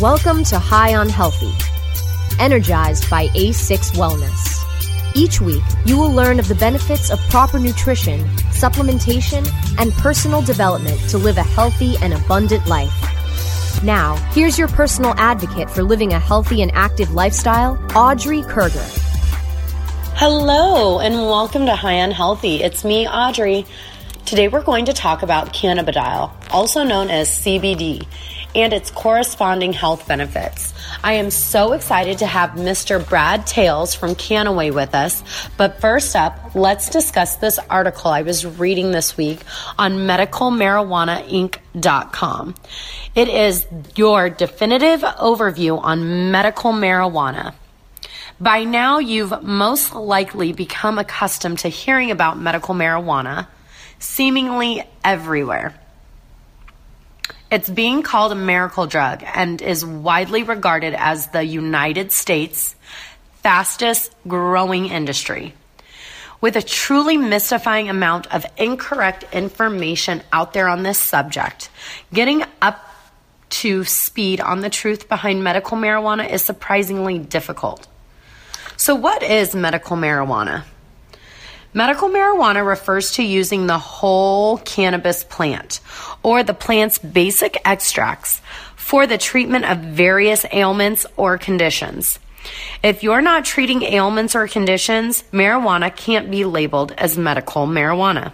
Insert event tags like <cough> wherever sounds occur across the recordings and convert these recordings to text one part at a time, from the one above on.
Welcome to High on Healthy, energized by A6 Wellness. Each week, you will learn of the benefits of proper nutrition, supplementation, and personal development to live a healthy and abundant life. Now, here's your personal advocate for living a healthy and active lifestyle, Audrey Kerger. Hello, and welcome to High on Healthy. It's me, Audrey. Today, we're going to talk about cannabidiol, also known as CBD and its corresponding health benefits. I am so excited to have Mr. Brad Tayles from Kannaway with us. But first up, let's discuss this article I was reading this week on medicalmarijuanainc.com. It is your definitive overview on medical marijuana. By now, you've most likely become accustomed to hearing about medical marijuana seemingly everywhere. It's being called a miracle drug and is widely regarded as the United States' fastest growing industry. With a truly mystifying amount of incorrect information out there on this subject, getting up to speed on the truth behind medical marijuana is surprisingly difficult. So, what is medical marijuana? Medical marijuana refers to using the whole cannabis plant or the plant's basic extracts for the treatment of various ailments or conditions. If you're not treating ailments or conditions, marijuana can't be labeled as medical marijuana.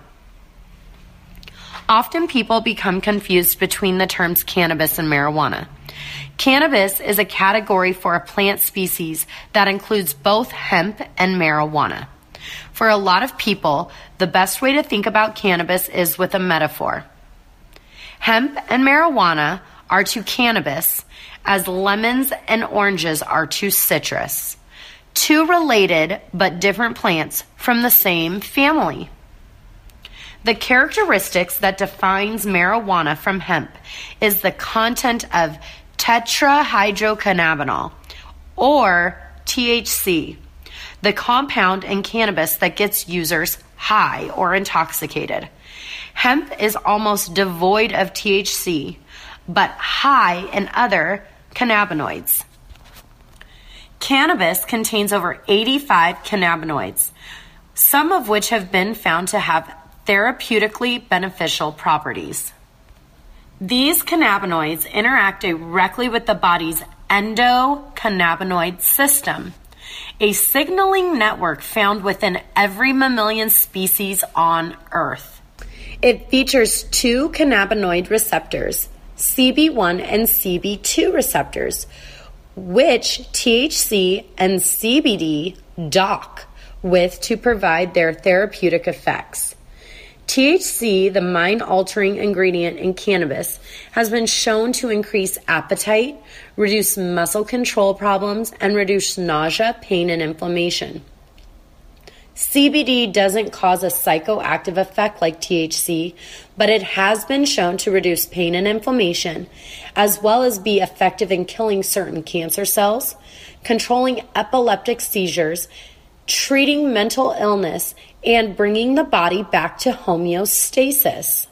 Often people become confused between the terms cannabis and marijuana. Cannabis is a category for a plant species that includes both hemp and marijuana. For a lot of people, the best way to think about cannabis is with a metaphor. Hemp and marijuana are to cannabis as lemons and oranges are to citrus. Two related but different plants from the same family. The characteristics that defines marijuana from hemp is the content of tetrahydrocannabinol or THC the compound in cannabis that gets users high or intoxicated. Hemp is almost devoid of THC, but high in other cannabinoids. Cannabis contains over 85 cannabinoids, some of which have been found to have therapeutically beneficial properties. These cannabinoids interact directly with the body's endocannabinoid system a signaling network found within every mammalian species on Earth. It features two cannabinoid receptors, CB1 and CB2 receptors, which THC and CBD dock with to provide their therapeutic effects. THC, the mind altering ingredient in cannabis, has been shown to increase appetite, reduce muscle control problems, and reduce nausea, pain, and inflammation. CBD doesn't cause a psychoactive effect like THC, but it has been shown to reduce pain and inflammation, as well as be effective in killing certain cancer cells, controlling epileptic seizures, treating mental illness, and bringing the body back to homeostasis.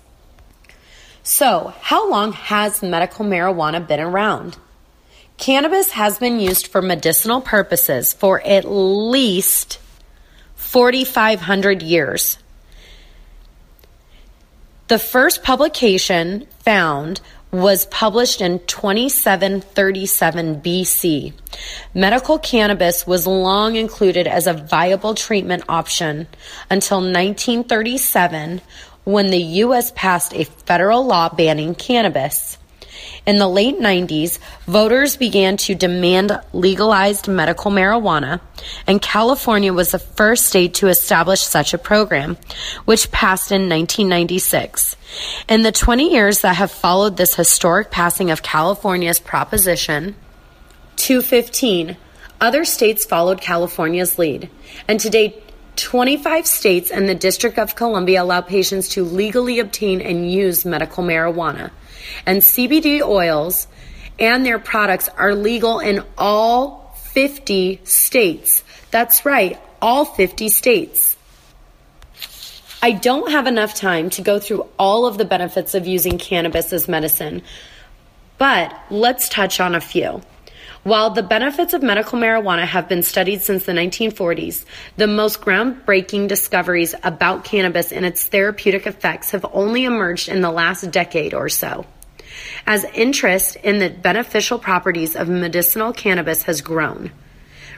So, how long has medical marijuana been around? Cannabis has been used for medicinal purposes for at least 4,500 years. The first publication found was published in 2737 BC. Medical cannabis was long included as a viable treatment option until 1937 when the U.S. passed a federal law banning cannabis. In the late 90s, voters began to demand legalized medical marijuana, and California was the first state to establish such a program, which passed in 1996. In the 20 years that have followed this historic passing of California's Proposition 215, other states followed California's lead, and today 25 states and the District of Columbia allow patients to legally obtain and use medical marijuana and CBD oils and their products are legal in all 50 states. That's right, all 50 states. I don't have enough time to go through all of the benefits of using cannabis as medicine, but let's touch on a few. While the benefits of medical marijuana have been studied since the 1940s, the most groundbreaking discoveries about cannabis and its therapeutic effects have only emerged in the last decade or so. As interest in the beneficial properties of medicinal cannabis has grown,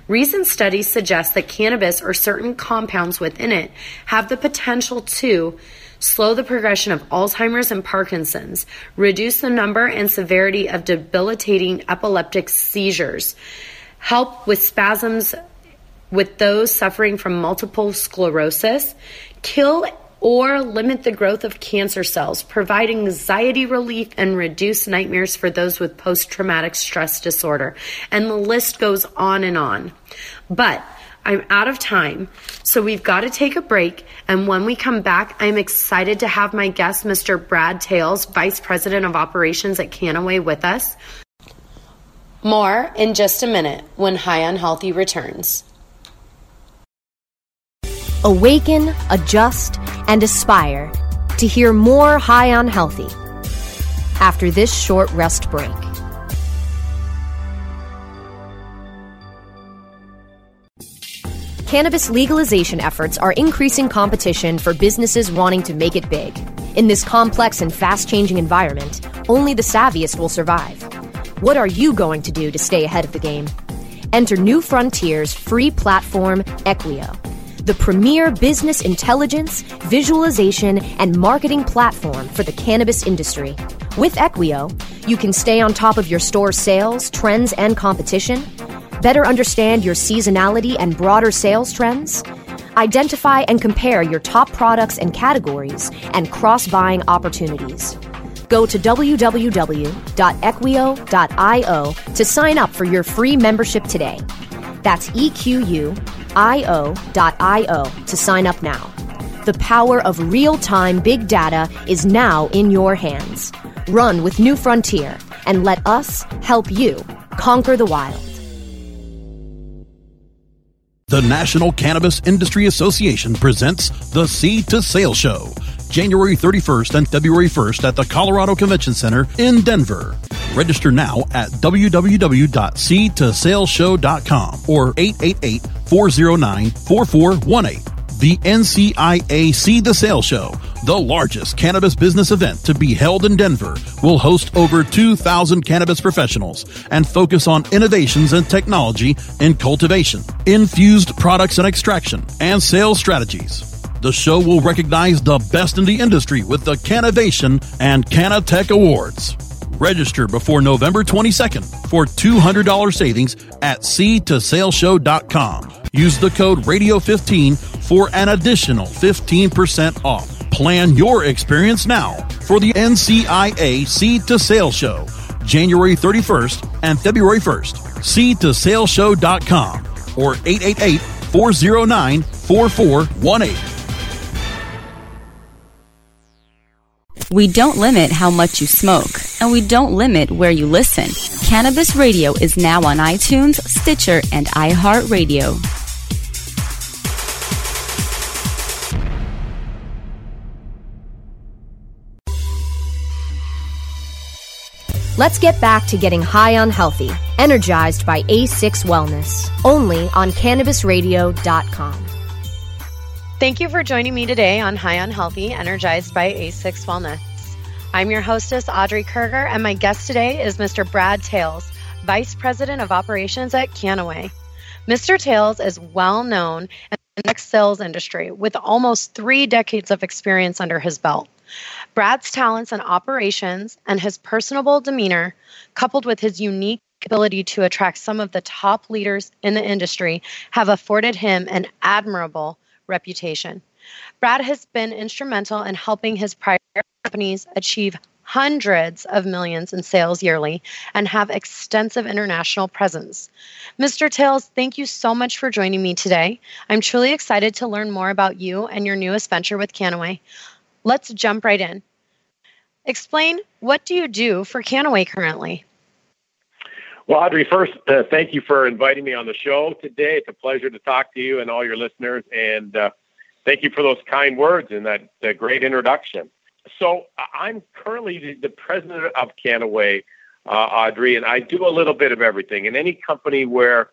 Recent studies suggest that cannabis or certain compounds within it have the potential to slow the progression of Alzheimer's and Parkinson's, reduce the number and severity of debilitating epileptic seizures, help with spasms with those suffering from multiple sclerosis, kill or limit the growth of cancer cells, provide anxiety relief and reduce nightmares for those with post traumatic stress disorder. And the list goes on and on. But I'm out of time, so we've got to take a break. And when we come back, I'm excited to have my guest, Mr. Brad Tayles, Vice President of Operations at Kannaway, with us. More in just a minute when High on Healthy returns. Awaken, adjust, and aspire to hear more High on Healthy after this short rest break. Cannabis legalization efforts are increasing competition for businesses wanting to make it big. In this complex and fast changing environment, only the savviest will survive. What are you going to do to stay ahead of the game? Enter New Frontier's free platform, Equio the premier business intelligence, visualization, and marketing platform for the cannabis industry. With Equio, you can stay on top of your store's sales, trends, and competition, better understand your seasonality and broader sales trends, identify and compare your top products and categories, and cross buying opportunities. Go to www.equio.io to sign up for your free membership today. That's EQU io.io to sign up now. The power of real time big data is now in your hands. Run with New Frontier and let us help you conquer the wild. The National Cannabis Industry Association presents the Seed to Sale Show, January 31st and February 1st at the Colorado Convention Center in Denver. Register now at www.seedtosaleshow.com or 888 409 4418. The NCIA Seed to Sale Show, the largest cannabis business event to be held in Denver, will host over 2,000 cannabis professionals and focus on innovations and technology in cultivation, infused products and extraction, and sales strategies. The show will recognize the best in the industry with the Cannovation and Cannatech Awards. Register before November 22nd for $200 savings at seedtosaleshow.com. Use the code radio15 for an additional 15% off. Plan your experience now for the NCIA Seed to Sale Show, January 31st and February 1st. Seedtosaleshow.com or 888 409 4418. We don't limit how much you smoke, and we don't limit where you listen. Cannabis Radio is now on iTunes, Stitcher, and iHeartRadio. Let's get back to getting high on healthy, energized by A6 Wellness, only on cannabisradio.com. Thank you for joining me today on High on Healthy, energized by A6 Wellness. I'm your hostess, Audrey Kerger, and my guest today is Mr. Brad Tayles, Vice President of Operations at Kannaway. Mr. Tayles is well known in the next sales industry with almost three decades of experience under his belt. Brad's talents in operations and his personable demeanor, coupled with his unique ability to attract some of the top leaders in the industry, have afforded him an admirable reputation. Brad has been instrumental in helping his prior companies achieve hundreds of millions in sales yearly and have extensive international presence. Mr. Tayles, thank you so much for joining me today. I'm truly excited to learn more about you and your newest venture with Kannaway. Let's jump right in. Explain what do you do for Kannaway currently? Well, Audrey, first, uh, thank you for inviting me on the show today. It's a pleasure to talk to you and all your listeners, and uh, thank you for those kind words and that, that great introduction. So, I'm currently the, president of Kannaway, uh, Audrey, and I do a little bit of everything. In any company where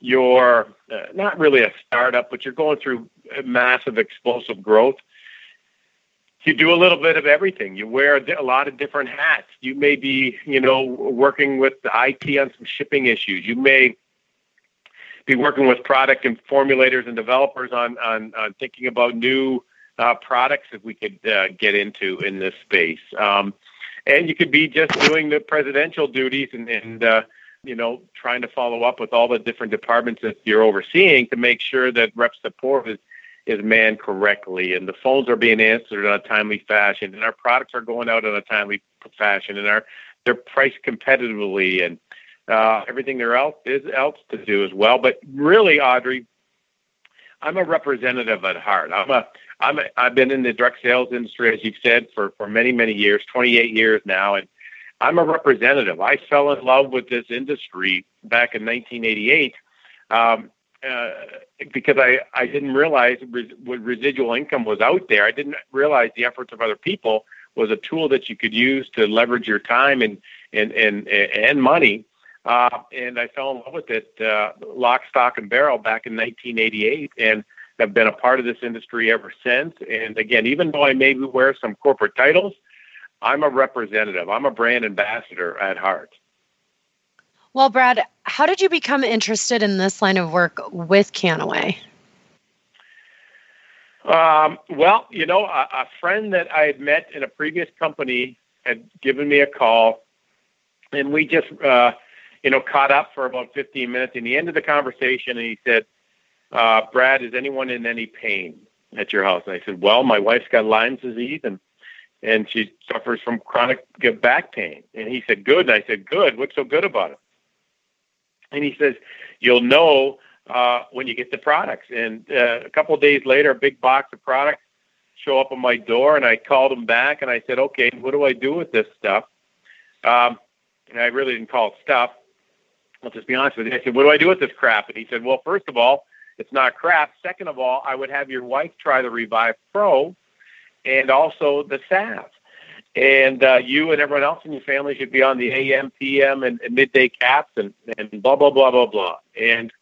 you're uh, not really a startup, but you're going through massive explosive growth, you do a little bit of everything. You wear a lot of different hats. You may be, you know, working with the IT on some shipping issues. You may be working with product and formulators and developers on on, on thinking about new uh, products that we could uh, get into in this space. Um, and you could be just doing the presidential duties and, and uh, you know, trying to follow up with all the different departments that you're overseeing to make sure that rep support is is manned correctly and the phones are being answered in a timely fashion and our products are going out in a timely fashion and are they're priced competitively and uh, everything there else is else to do as well. But really, Audrey, I'm a representative at heart. I'm a I'm I've been in the direct sales industry, as you've said, for for many many years, 28 years now, and I'm a representative. I fell in love with this industry back in 1988 um, uh, because I I didn't realize res- what residual income was out there. I didn't realize the efforts of other people was a tool that you could use to leverage your time and and and and money. Uh, and I fell in love with it, uh, lock, stock, and barrel back in 1988, and have been a part of this industry ever since. And again, even though I maybe wear some corporate titles, I'm a representative. I'm a brand ambassador at heart. Well, Brad, how did you become interested in this line of work with Kannaway? Um, well, you know, a, a, friend that I had met in a previous company had given me a call, and we just, uh, you know, caught up for about 15 minutes. In the end of the conversation, and he said, uh, "Brad, is anyone in any pain at your house?" And I said, "Well, my wife's got Lyme's disease, and and she suffers from chronic back pain." And he said, "Good." And I said, "Good. What's so good about it?" And he says, "You'll know." Uh, when you get the products. And uh, a couple of days later, a big box of products show up on my door, and I called him back and I said, "Okay, what do I do with this stuff?" Um, and I really didn't call it stuff. I'll just be honest with you. I said, "What do I do with this crap?" And he said, "Well, first of all, it's not crap. Second of all, I would have your wife try the Revive Pro, and also the salve." and uh, you and everyone else in your family should be on the AM, PM, and, and midday caps, and, and blah blah blah blah blah. And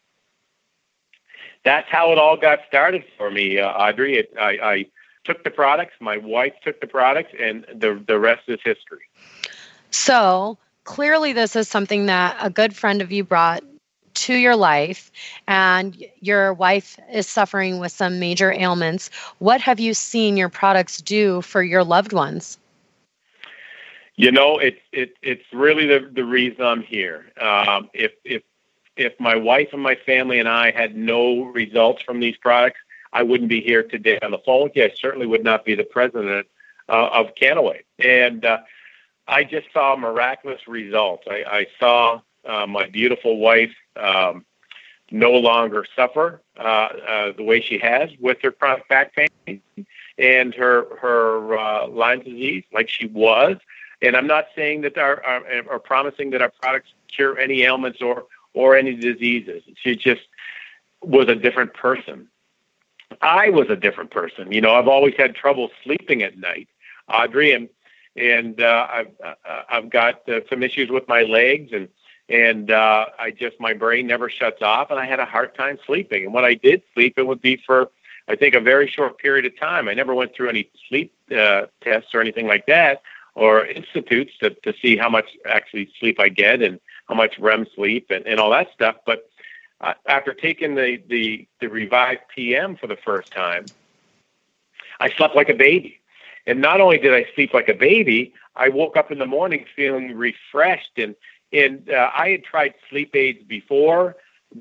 that's how it all got started for me, uh, Audrey. It, I, I took the products, my wife took the products, and the the rest is history. So clearly, this is something that a good friend of you brought to your life, and your wife is suffering with some major ailments. What have you seen your products do for your loved ones? You know, it's it, it's really the the reason I'm here. Um, if if if my wife and my family and I had no results from these products, I wouldn't be here today on the phone with you. I certainly would not be the president uh, of Kannaway. And uh, I just saw miraculous results. I, I saw uh, my beautiful wife um, no longer suffer uh, uh, the way she has with her chronic back pain and her her uh, Lyme disease, like she was. And I'm not saying that our, our, or promising that our products cure any ailments or or any diseases. She just was a different person. I was a different person. You know, I've always had trouble sleeping at night, Audrey, and and uh, I've uh, I've got uh, some issues with my legs, and and uh, I just my brain never shuts off, and I had a hard time sleeping. And when I did sleep, it would be for I think a very short period of time. I never went through any sleep uh, tests or anything like that, or institutes to to see how much actually sleep I get, and how much REM sleep and, and all that stuff. But uh, after taking the, the, the Revive PM for the first time, I slept like a baby. And not only did I sleep like a baby, I woke up in the morning feeling refreshed. And, and uh, I had tried sleep aids before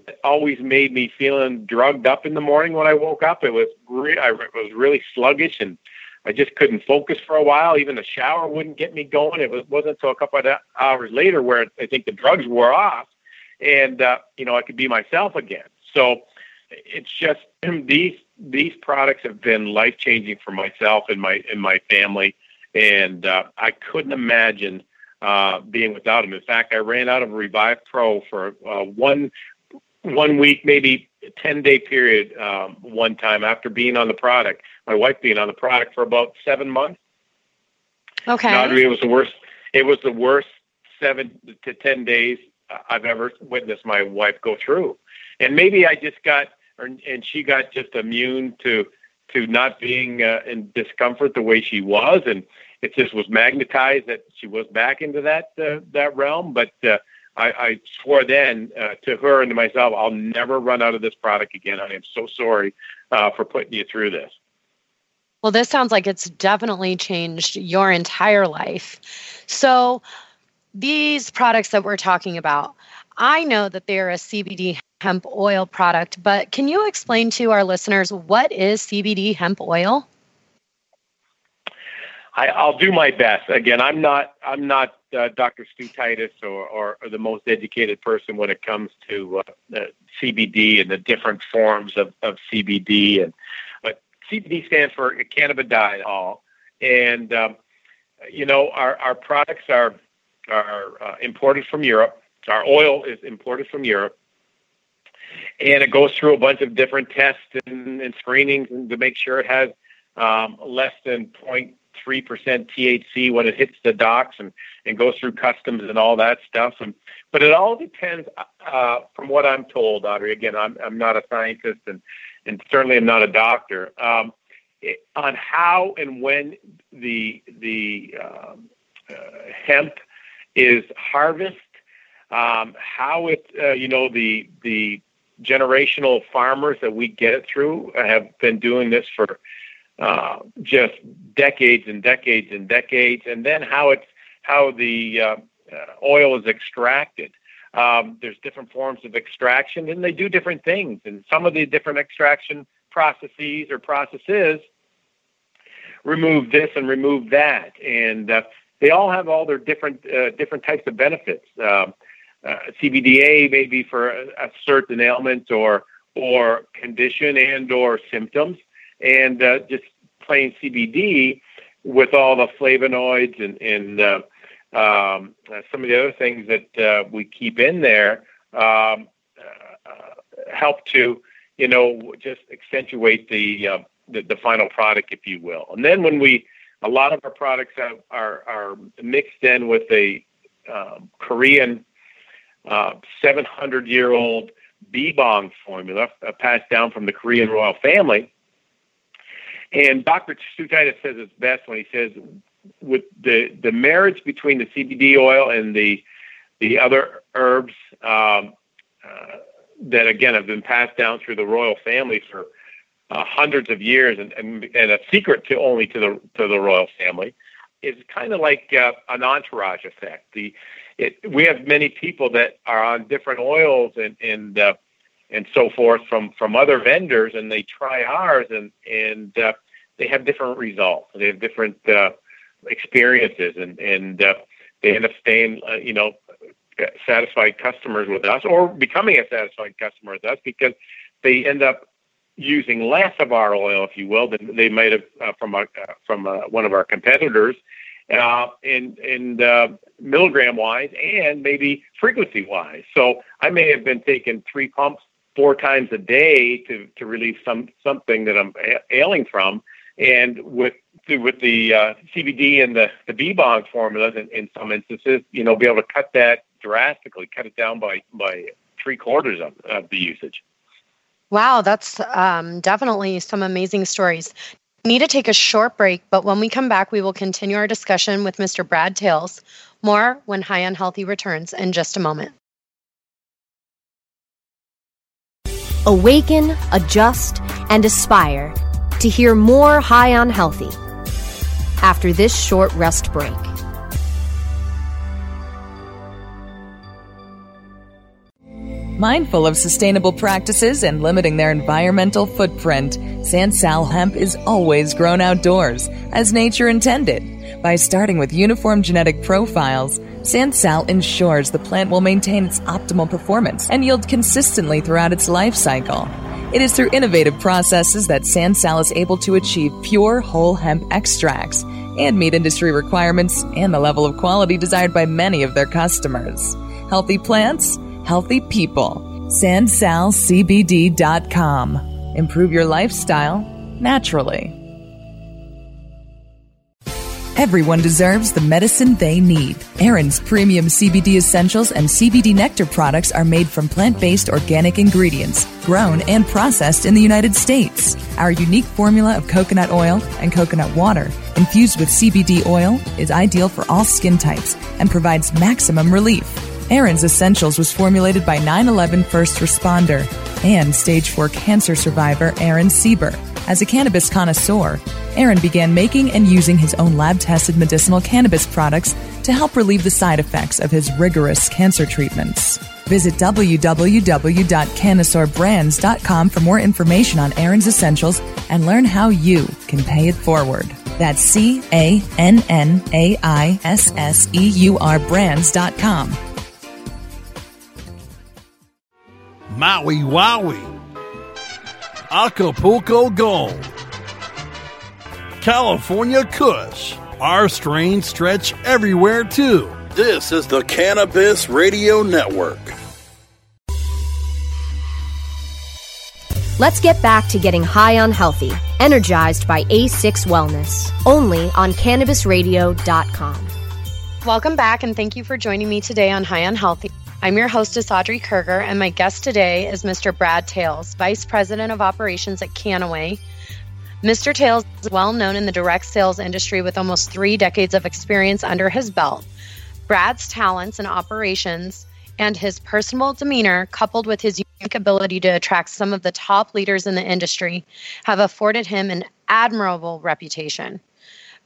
that always made me feeling drugged up in the morning when I woke up. It was re- I was really sluggish and I just couldn't focus for a while. Even the shower wouldn't get me going. It was, wasn't until a couple of hours later where I think the drugs wore off, and uh, you know I could be myself again. So it's just <clears throat> these these products have been life changing for myself and my and my family, and uh, I couldn't imagine uh, being without him. In fact, I ran out of Revive Pro for uh, one one week, maybe ten day period um, one time after being on the product my wife being on the product for about seven months. Okay. Audrey, it was the worst. It was the worst seven to ten days I've ever witnessed my wife go through. And maybe I just got, or, and she got just immune to to not being uh, in discomfort the way she was, and it just was magnetized that she was back into that uh, that realm. But uh, I, I swore then uh, to her and to myself, I'll never run out of this product again. I am so sorry uh, for putting you through this. Well, this sounds like it's definitely changed your entire life. So, these products that we're talking about, I know that they're a CBD hemp oil product, but can you explain to our listeners what is CBD hemp oil? I, will do my best. Again, I'm not I'm not uh, Dr. Stu Titus or, or, or, the most educated person when it comes to uh, CBD and the different forms of, of CBD. And but CBD stands for cannabidiol, and um, you know our our products are are uh, imported from Europe. Our oil is imported from Europe, and it goes through a bunch of different tests and, and screenings to make sure it has um, less than 0.3% THC when it hits the docks and, and goes through customs and all that stuff. And, but it all depends, uh, from what I'm told, Audrey. Again, I'm, I'm not a scientist and, and certainly I'm not a doctor. Um, it, on how and when the the um, uh, hemp is harvested. um, how it, uh, you know, the the generational farmers that we get it through have been doing this for uh, just decades and decades and decades, and then how it's how the uh, uh, oil is extracted. Um, there's different forms of extraction, and they do different things. And some of the different extraction processes or processes remove this and remove that, and uh, they all have all their different uh, different types of benefits. Uh, CBDA maybe for a, a, certain ailment or or condition and or symptoms, and uh, just plain CBD with all the flavonoids and, and uh, um, some of the other things that uh, we keep in there um, uh, help to you know just accentuate the, the the final product, if you will. And then when we a lot of our products have, are are mixed in with a um, Korean uh, 700 year old Bebong formula uh, passed down from the Korean royal family. And Dr. Titus says it's best when he says with the the marriage between the CBD oil and the the other herbs um, uh, that again have been passed down through the royal family for uh, hundreds of years and, and, and a secret to only to the to the royal family is kind of like uh, an entourage effect. The it, we have many people that are on different oils and and uh, and so forth from from other vendors, and they try ours and and uh, they have different results. They have different uh, experiences, and and uh, they end up staying, uh, you know, satisfied customers with us, or becoming a satisfied customer with us because they end up using less of our oil, if you will, than they might have uh, from a, uh, from uh, one of our competitors, uh, in in uh, milligram wise and maybe frequency wise. So I may have been taking three pumps four times a day to to relieve some something that I'm ailing from, and with with the uh, CBD and the the Bebong formulas, in, in some instances, you know, be able to cut that drastically, cut it down by by three quarters of, of the usage. Wow, that's um, definitely some amazing stories. We need to take a short break, but when we come back, we will continue our discussion with Mr. Brad Tayles. More when High on Healthy returns in just a moment. Awaken, adjust, and aspire to hear more High on Healthy after this short rest break. Mindful of sustainable practices and limiting their environmental footprint, Sansal hemp is always grown outdoors, as nature intended. By starting with uniform genetic profiles, Sansal ensures the plant will maintain its optimal performance and yield consistently throughout its life cycle. It is through innovative processes that Sansal is able to achieve pure whole hemp extracts and meet industry requirements and the level of quality desired by many of their customers. Healthy plants, healthy people. SandSalCBD.com. Improve your lifestyle naturally. Everyone deserves the medicine they need. Aaron's premium CBD essentials and CBD nectar products are made from plant based organic ingredients, grown and processed in the United States. Our unique formula of coconut oil and coconut water, infused with CBD oil, is ideal for all skin types and provides maximum relief. Aaron's Essentials was formulated by 9 11 first responder and stage 4 cancer survivor Aaron Sieber. As a cannabis connoisseur, Aaron began making and using his own lab tested medicinal cannabis products to help relieve the side effects of his rigorous cancer treatments. Visit www.cannaisseurBrands.com for more information on Aaron's Essentials and learn how you can pay it forward. That's C A N N A I S S E U R brands.com. Maui Wowie. Acapulco Gold. California Kush. Our strains stretch everywhere too. This is the Cannabis Radio Network. Let's get back to getting high on healthy, energized by A6 Wellness, only on cannabisradio.com. Welcome back, and thank you for joining me today on High on Healthy. I'm your hostess, Audrey Kerger, and my guest today is Mr. Brad Tayles, Vice President of Operations at Kannaway. Mr. Tayles is well known in the direct sales industry with almost three decades of experience under his belt. Brad's talents in operations and his personal demeanor, coupled with his unique ability to attract some of the top leaders in the industry, have afforded him an admirable reputation.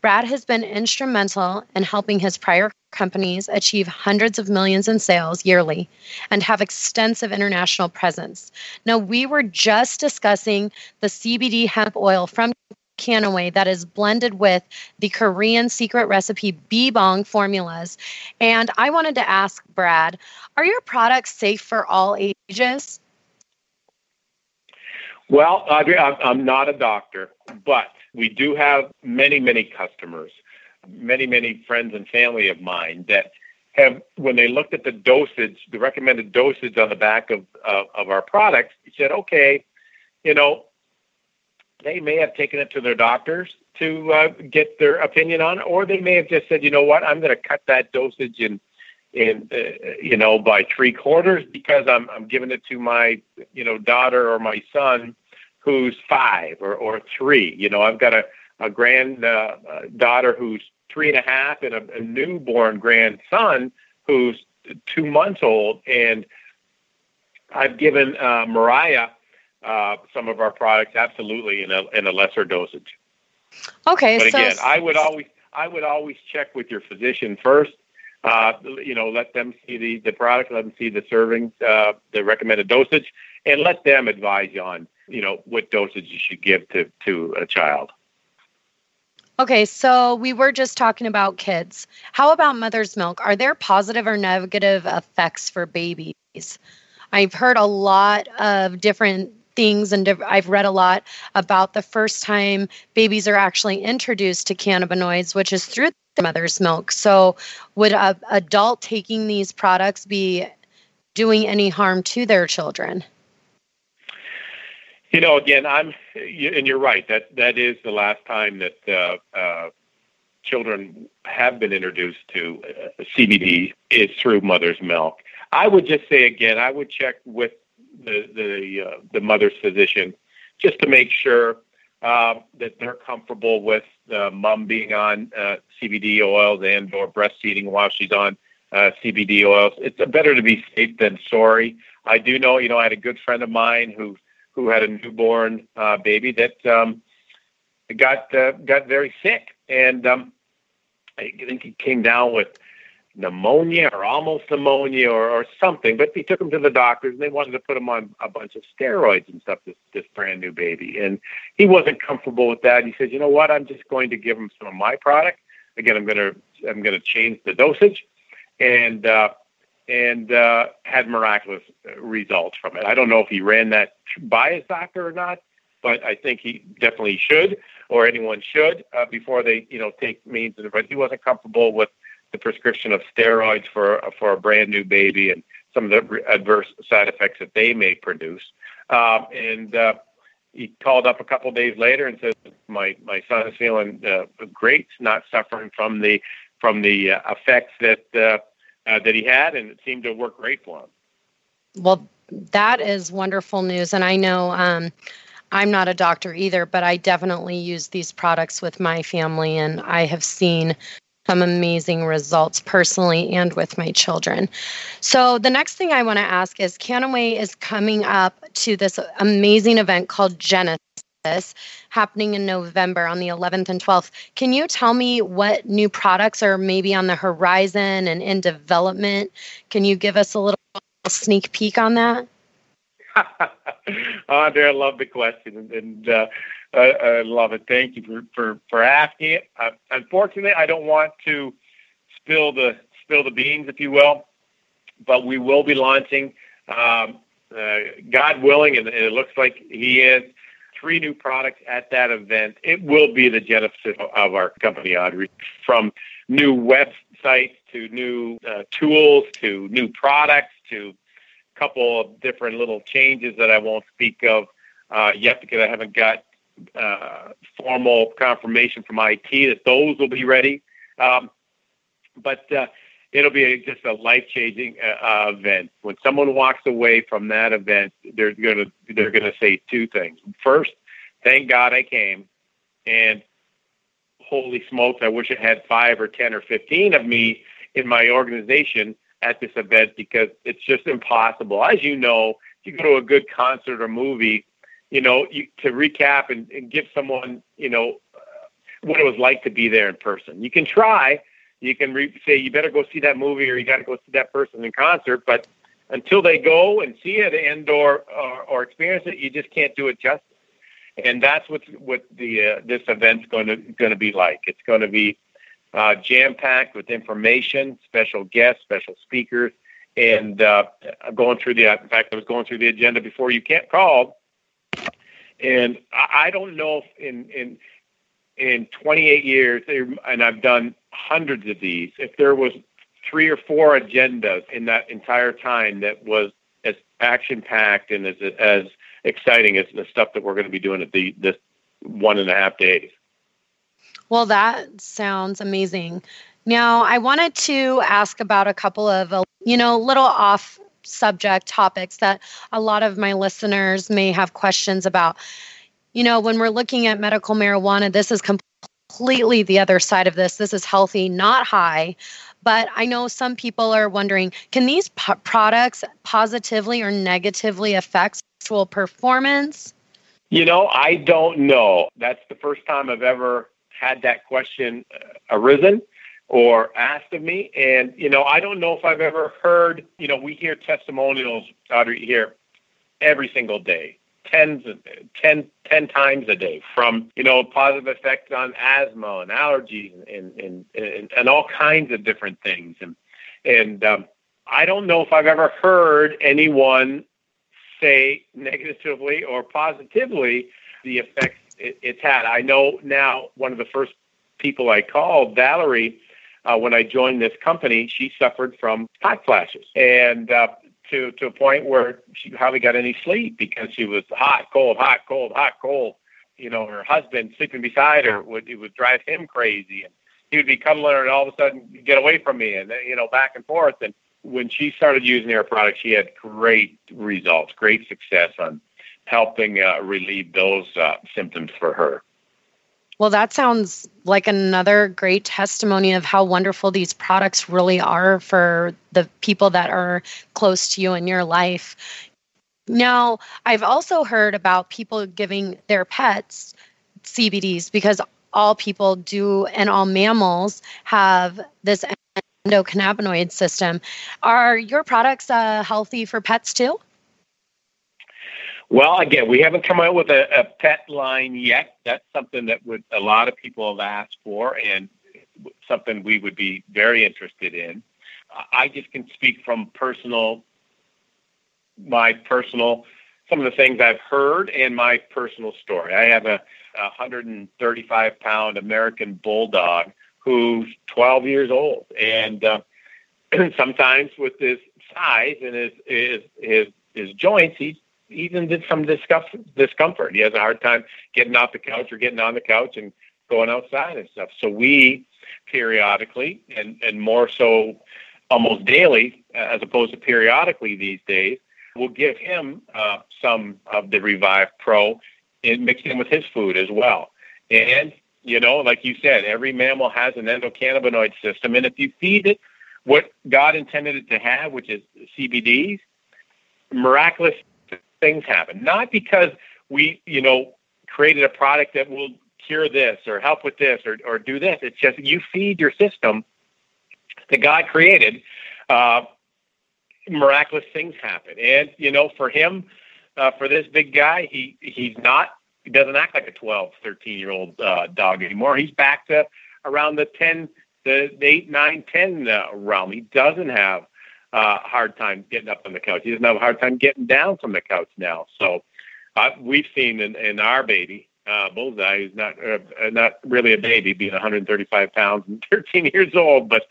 Brad has been instrumental in helping his prior companies achieve hundreds of millions in sales yearly and have extensive international presence. Now, we were just discussing the CBD hemp oil from Kannaway that is blended with the Korean secret recipe Bee Bong formulas. And I wanted to ask Brad, are your products safe for all ages? Well, Audrey, I'm not a doctor, but we do have many, many customers, many, many friends and family of mine that have, when they looked at the dosage, the recommended dosage on the back of of our products, said, okay, you know, they may have taken it to their doctors to uh, get their opinion on or they may have just said, you know what, I'm going to cut that dosage in, in uh, you know, by three quarters because I'm I'm giving it to my you know daughter or my son who's five or or three. You know, I've got a a grand uh, daughter who's three and a half and a, a newborn grandson who's two months old, and I've given uh, Mariah uh, some of our products absolutely in a in a lesser dosage. Okay, but so again, I would always I would always check with your physician first. Uh, you know, let them see the the product, let them see the servings, uh, the recommended dosage, and let them advise you on you know what dosage you should give to to a child. Okay, so we were just talking about kids. How about mother's milk? Are there positive or negative effects for babies? I've heard a lot of different things and I've read a lot about the first time babies are actually introduced to cannabinoids, which is through the mother's milk. So, would a adult taking these products be doing any harm to their children? You know, again, I'm, and you're right. That that is the last time that uh, uh, children have been introduced to uh, CBD is through mother's milk. I would just say again, I would check with the the uh, the mother's physician just to make sure uh, that they're comfortable with the mom being on uh, CBD oils and or breastfeeding while she's on uh, CBD oils. It's better to be safe than sorry. I do know, you know, I had a good friend of mine who who had a newborn uh, baby that um, got uh, got very sick, and um, I think he came down with pneumonia or almost pneumonia or, or something. But he took him to the doctors, and they wanted to put him on a bunch of steroids and stuff. This this brand new baby, and he wasn't comfortable with that. He said, "You know what? I'm just going to give him some of my product. Again, I'm going to I'm going to change the dosage." And uh, and uh, had miraculous results from it. I don't know if he ran that by his doctor or not, but I think he definitely should, or anyone should, uh, before they, you know, take means. But he wasn't comfortable with the prescription of steroids for for a brand new baby and some of the adverse side effects that they may produce. Um, and uh, he called up a couple of days later and said, "My my son is feeling uh, great, not suffering from the from the uh, effects that uh, uh, that he had, and it seemed to work great for him." Well, that is wonderful news, and I know um, I'm not a doctor either, but I definitely use these products with my family, and I have seen some amazing results personally and with my children. So, the next thing I want to ask is Kannaway is coming up to this amazing event called Genesis happening in November on the 11th and 12th. Can you tell me what new products are maybe on the horizon and in development? Can you give us a little sneak peek on that? <laughs> Audrey, I love the question, and uh, I, I love it. Thank you for for, for asking it. Uh, unfortunately, I don't want to spill the spill the beans, if you will, but we will be launching, um, uh, God willing, and, it looks like He is. Three new products at that event. It will be the genesis of our company, Audrey, from new websites to new uh, tools to new products to a couple of different little changes that I won't speak of uh, yet because I haven't got uh, formal confirmation from IT that those will be ready. Um, but uh, it'll be a, just a life changing uh, event. When someone walks away from that event, they're gonna they're gonna say two things. First, thank God I came, and holy smokes, I wish I had five or ten or fifteen of me in my organization at this event because it's just impossible. As you know, if you go to a good concert or movie, you know, you, to recap and, and give someone, you know, uh, what it was like to be there in person. You can try, you can re- say you better go see that movie or you got to go see that person in concert, but until they go and see it and or, or or experience it, you just can't do it justice. And that's what's what the uh, this event's going to going to be like. It's going to be uh, jam packed with information, special guests, special speakers, and uh, going through the. In fact, I was going through the agenda before you can't call and I don't know if in in in 28 years, and I've done hundreds of these, if there was three or four agendas in that entire time that was as action packed and as as exciting as the stuff that we're going to be doing at the this one and a half days. Well, that sounds amazing. Now, I wanted to ask about a couple of, you know, little off subject topics that a lot of my listeners may have questions about. You know, when we're looking at medical marijuana, this is completely the other side of this. This is healthy, not high. But I know some people are wondering can these products positively or negatively affect sexual performance? You know, I don't know. That's the first time I've ever had that question uh, arisen or asked of me. And, you know, I don't know if I've ever heard, you know, we hear testimonials, Audrey, here every single day, tens, ten, ten times a day from, you know, positive effects on asthma and allergies and, and, and, and all kinds of different things. And, and, um, I don't know if I've ever heard anyone say negatively or positively the effects it, it's had. I know now one of the first people I called, Valerie, uh, when I joined this company, she suffered from hot flashes and uh, to to a point where she hardly got any sleep because she was hot, cold, hot, cold, hot, cold. You know, her husband sleeping beside her would it would drive him crazy, and he would be cuddling her, and all of a sudden get away from me, and you know, back and forth. And when she started using her product, she had great results, great success on helping uh, relieve those uh, symptoms for her. Well, that sounds like another great testimony of how wonderful these products really are for the people that are close to you in your life. Now, I've also heard about people giving their pets CBDs because all people do and all mammals have this endocannabinoid system. Are your products uh, healthy for pets too? Well, again, we haven't come out with a, a pet line yet. That's something that would a lot of people have asked for, and something we would be very interested in. I just can speak from personal, my personal, some of the things I've heard and my personal story. I have a, a 135 pound American bulldog who's 12 years old, and uh, <clears throat> sometimes with his size and his his his, his joints, he in some discomfort. He has a hard time getting off the couch or getting on the couch and going outside and stuff. So we periodically and and more so almost daily as opposed to periodically these days will give him uh, some of the Revive Pro and mix in with his food as well. And you know, like you said, every mammal has an endocannabinoid system, and if you feed it what God intended it to have, which is CBDs, miraculous things happen. Not because we, you know, created a product that will cure this or help with this or, or do this. It's just you feed your system that God created, uh, miraculous things happen. And, you know, for him, uh, for this big guy, he, he's not, he doesn't act like a 12, 13 year old uh, dog anymore. He's back to around the 10, the, the 8, 9, 10 uh, realm. He doesn't have uh, hard time getting up on the couch. He doesn't have a hard time getting down from the couch now. So uh, we've seen in, in our baby, uh, Bullseye, who's not uh, not really a baby, being 135 pounds and <laughs> 13 years old, but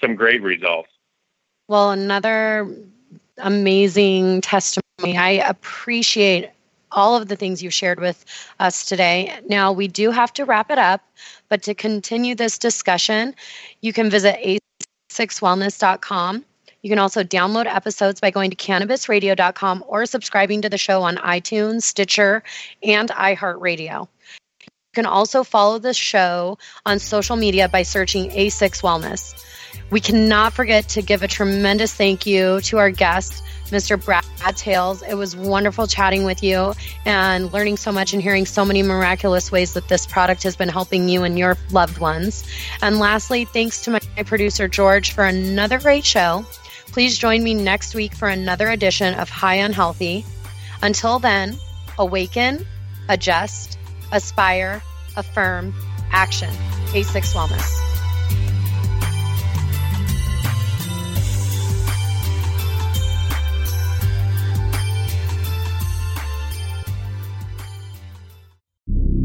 some great results. Well, another amazing testimony. I appreciate all of the things you shared with us today. Now, we do have to wrap it up, but to continue this discussion, you can visit a6wellness.com you can also download episodes by going to cannabisradio.com or subscribing to the show on iTunes, Stitcher, and iHeartRadio. You can also follow the show on social media by searching A6 Wellness. We cannot forget to give a tremendous thank you to our guest, Mr. Brad Tayles. It was wonderful chatting with you and learning so much and hearing so many miraculous ways that this product has been helping you and your loved ones. And lastly, thanks to my producer, George, for another great show. Please join me next week for another edition of High Unhealthy. Until then, awaken, adjust, aspire, affirm, action. A6 Wellness.